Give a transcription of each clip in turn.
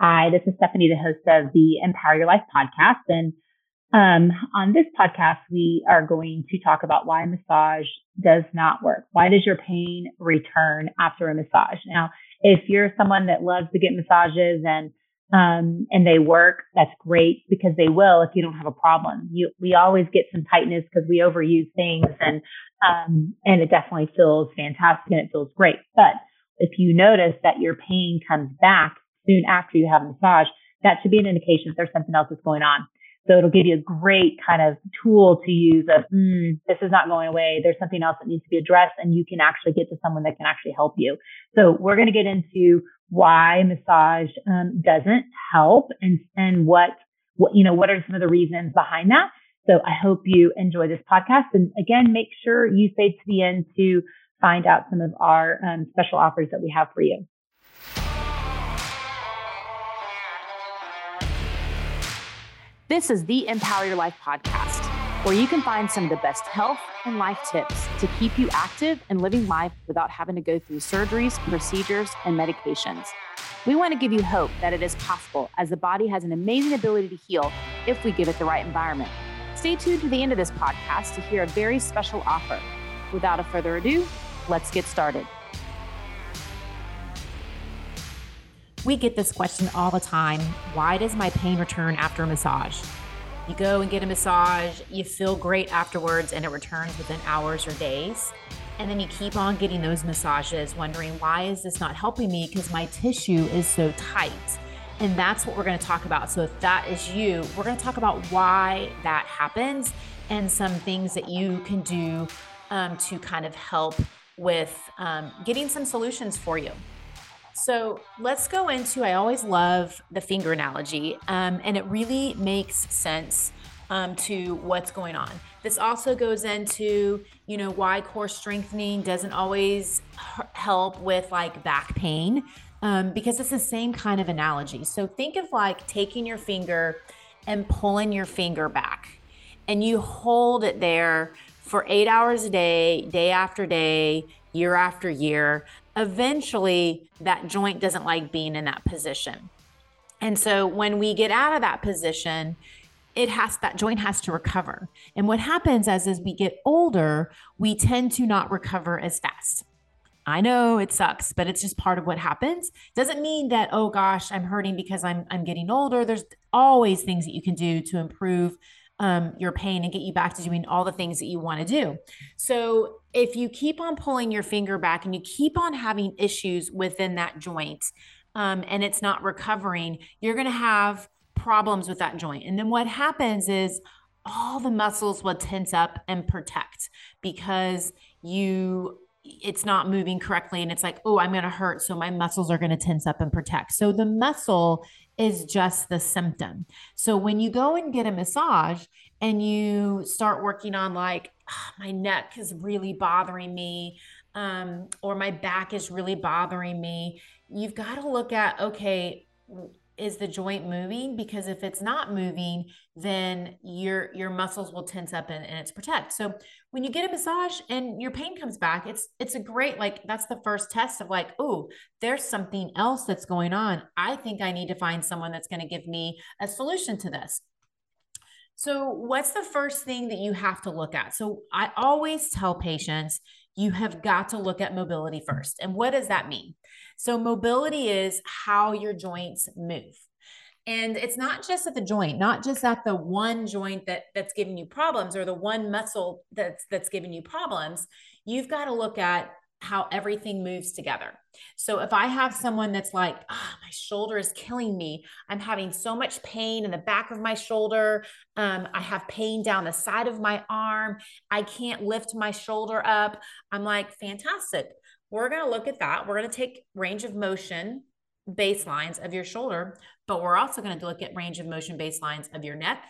Hi, this is Stephanie, the host of the Empower Your Life podcast. And um, on this podcast, we are going to talk about why massage does not work. Why does your pain return after a massage? Now, if you're someone that loves to get massages and um, and they work, that's great because they will if you don't have a problem. You, we always get some tightness because we overuse things and um, and it definitely feels fantastic and it feels great. But if you notice that your pain comes back soon after you have a massage, that should be an indication that there's something else that's going on. So it'll give you a great kind of tool to use of, mm, this is not going away. There's something else that needs to be addressed and you can actually get to someone that can actually help you. So we're going to get into why massage um, doesn't help and, and what, what, you know, what are some of the reasons behind that. So I hope you enjoy this podcast. And again, make sure you stay to the end to find out some of our um, special offers that we have for you. This is the Empower Your Life podcast, where you can find some of the best health and life tips to keep you active and living life without having to go through surgeries, procedures, and medications. We want to give you hope that it is possible, as the body has an amazing ability to heal if we give it the right environment. Stay tuned to the end of this podcast to hear a very special offer. Without a further ado, let's get started. We get this question all the time Why does my pain return after a massage? You go and get a massage, you feel great afterwards, and it returns within hours or days. And then you keep on getting those massages, wondering, why is this not helping me? Because my tissue is so tight. And that's what we're going to talk about. So, if that is you, we're going to talk about why that happens and some things that you can do um, to kind of help with um, getting some solutions for you. So let's go into. I always love the finger analogy, um, and it really makes sense um, to what's going on. This also goes into, you know, why core strengthening doesn't always help with like back pain, um, because it's the same kind of analogy. So think of like taking your finger and pulling your finger back, and you hold it there for eight hours a day, day after day, year after year eventually that joint doesn't like being in that position. And so when we get out of that position, it has that joint has to recover. And what happens as as we get older, we tend to not recover as fast. I know it sucks, but it's just part of what happens. Doesn't mean that oh gosh, I'm hurting because I'm I'm getting older. There's always things that you can do to improve um, your pain and get you back to doing all the things that you want to do. So, if you keep on pulling your finger back and you keep on having issues within that joint um, and it's not recovering, you're going to have problems with that joint. And then what happens is all the muscles will tense up and protect because you it's not moving correctly and it's like oh i'm going to hurt so my muscles are going to tense up and protect so the muscle is just the symptom. So when you go and get a massage and you start working on like oh, my neck is really bothering me um, or my back is really bothering me, you've got to look at okay, is the joint moving because if it's not moving then your your muscles will tense up and, and it's protect. So when you get a massage and your pain comes back it's it's a great like that's the first test of like oh there's something else that's going on. I think i need to find someone that's going to give me a solution to this. So what's the first thing that you have to look at? So i always tell patients you have got to look at mobility first and what does that mean so, mobility is how your joints move. And it's not just at the joint, not just at the one joint that that's giving you problems or the one muscle that's that's giving you problems. You've got to look at how everything moves together. So if I have someone that's like, oh, my shoulder is killing me. I'm having so much pain in the back of my shoulder. Um, I have pain down the side of my arm. I can't lift my shoulder up. I'm like, fantastic. We're going to look at that. We're going to take range of motion baselines of your shoulder, but we're also going to look at range of motion baselines of your neck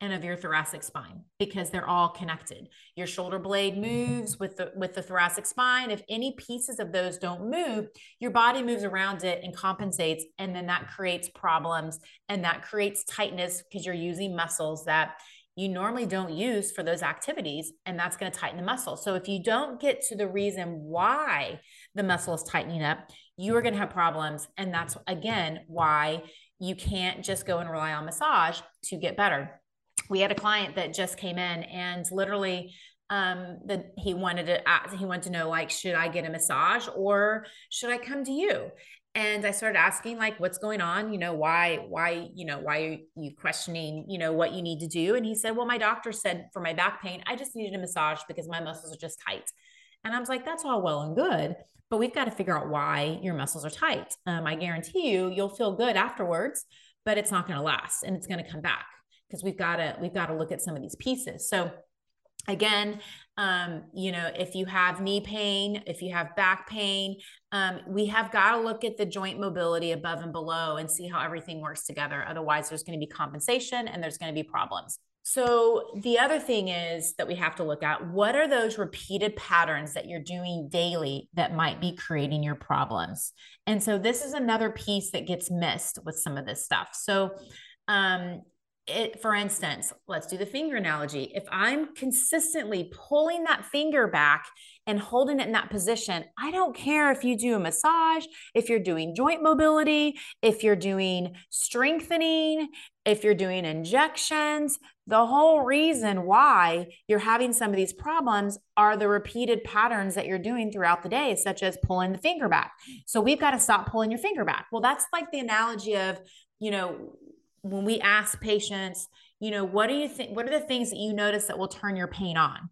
and of your thoracic spine because they're all connected. Your shoulder blade mm-hmm. moves with the with the thoracic spine. If any pieces of those don't move, your body moves around it and compensates and then that creates problems and that creates tightness because you're using muscles that you normally don't use for those activities, and that's going to tighten the muscle. So, if you don't get to the reason why the muscle is tightening up, you are mm-hmm. going to have problems. And that's again why you can't just go and rely on massage to get better. We had a client that just came in and literally um that he wanted to ask, he wanted to know like should I get a massage or should I come to you? And i started asking like what's going on? You know why why you know why are you questioning you know what you need to do? And he said well my doctor said for my back pain i just needed a massage because my muscles are just tight. And i was like that's all well and good but we've got to figure out why your muscles are tight. Um, i guarantee you you'll feel good afterwards but it's not going to last and it's going to come back because we've got to we've got to look at some of these pieces. So again um, you know if you have knee pain if you have back pain um, we have got to look at the joint mobility above and below and see how everything works together. Otherwise there's going to be compensation and there's going to be problems. So the other thing is that we have to look at what are those repeated patterns that you're doing daily that might be creating your problems? And so this is another piece that gets missed with some of this stuff. So um, it, for instance, let's do the finger analogy. If I'm consistently pulling that finger back and holding it in that position, I don't care if you do a massage, if you're doing joint mobility, if you're doing strengthening, if you're doing injections. The whole reason why you're having some of these problems are the repeated patterns that you're doing throughout the day, such as pulling the finger back. So we've got to stop pulling your finger back. Well, that's like the analogy of, you know, when we ask patients, you know, what do you think? What are the things that you notice that will turn your pain on?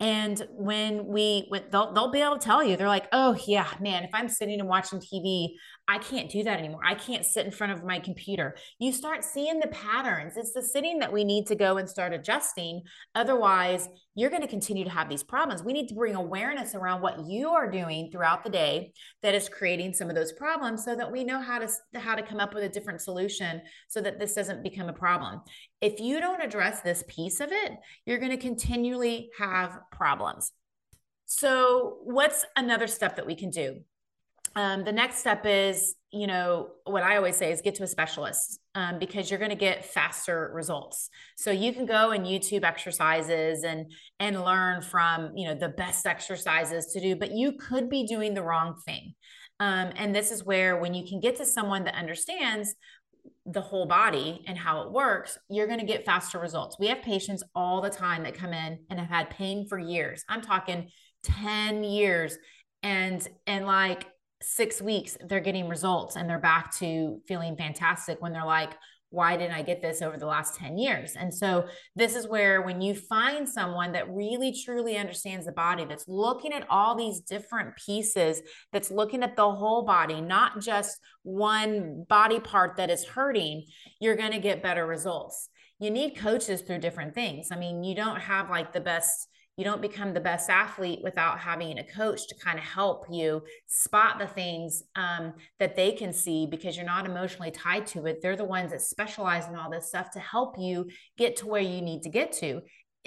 And when we, when they'll, they'll be able to tell you, they're like, oh, yeah, man, if I'm sitting and watching TV, I can't do that anymore. I can't sit in front of my computer. You start seeing the patterns. It's the sitting that we need to go and start adjusting. Otherwise, you're going to continue to have these problems. We need to bring awareness around what you are doing throughout the day that is creating some of those problems so that we know how to how to come up with a different solution so that this doesn't become a problem. If you don't address this piece of it, you're going to continually have problems. So, what's another step that we can do? Um, the next step is you know what i always say is get to a specialist um, because you're going to get faster results so you can go and youtube exercises and and learn from you know the best exercises to do but you could be doing the wrong thing um, and this is where when you can get to someone that understands the whole body and how it works, you're going to get faster results. We have patients all the time that come in and have had pain for years. I'm talking 10 years and and like six weeks they're getting results and they're back to feeling fantastic when they're like why didn't I get this over the last 10 years? And so, this is where when you find someone that really truly understands the body, that's looking at all these different pieces, that's looking at the whole body, not just one body part that is hurting, you're going to get better results. You need coaches through different things. I mean, you don't have like the best you don't become the best athlete without having a coach to kind of help you spot the things um, that they can see because you're not emotionally tied to it. They're the ones that specialize in all this stuff to help you get to where you need to get to.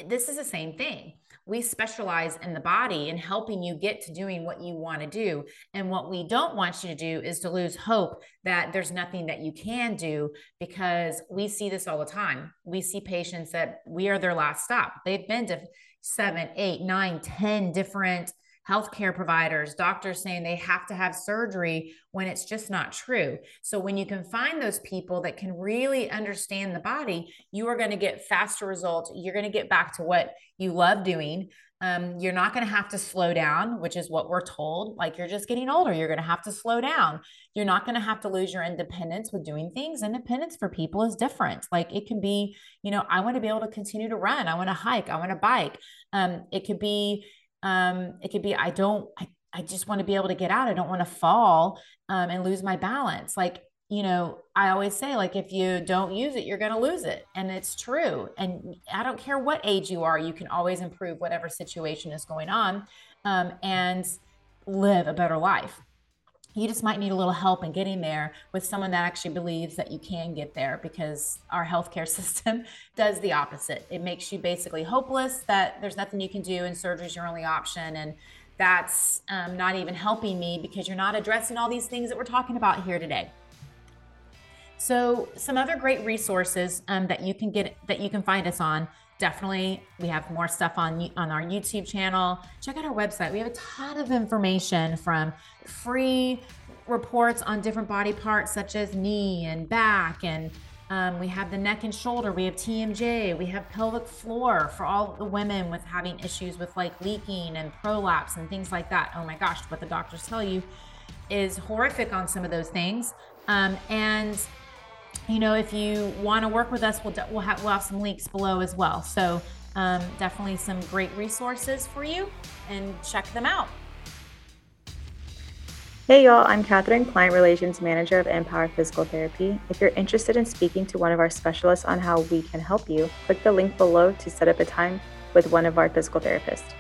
This is the same thing. We specialize in the body and helping you get to doing what you want to do. And what we don't want you to do is to lose hope that there's nothing that you can do because we see this all the time. We see patients that we are their last stop. They've been to seven, eight, nine, ten different healthcare providers, doctors saying they have to have surgery when it's just not true. So, when you can find those people that can really understand the body, you are going to get faster results. You're going to get back to what you love doing. Um, you're not going to have to slow down, which is what we're told. Like you're just getting older, you're going to have to slow down. You're not going to have to lose your independence with doing things. Independence for people is different. Like it can be, you know, I want to be able to continue to run. I want to hike. I want to bike. Um, it could be, um, it could be, I don't, I, I just want to be able to get out. I don't want to fall um, and lose my balance. Like you know, I always say, like, if you don't use it, you're going to lose it. And it's true. And I don't care what age you are, you can always improve whatever situation is going on um, and live a better life. You just might need a little help in getting there with someone that actually believes that you can get there because our healthcare system does the opposite. It makes you basically hopeless that there's nothing you can do and surgery is your only option. And that's um, not even helping me because you're not addressing all these things that we're talking about here today. So, some other great resources um, that you can get that you can find us on. Definitely, we have more stuff on on our YouTube channel. Check out our website. We have a ton of information from free reports on different body parts such as knee and back and um, we have the neck and shoulder. We have TMJ. We have pelvic floor for all the women with having issues with like leaking and prolapse and things like that. Oh my gosh, what the doctors tell you is horrific on some of those things. Um, and you know, if you want to work with us, we'll, we'll, have, we'll have some links below as well. So um, definitely some great resources for you and check them out. Hey y'all, I'm Catherine, Client Relations Manager of mPower Physical Therapy. If you're interested in speaking to one of our specialists on how we can help you, click the link below to set up a time with one of our physical therapists.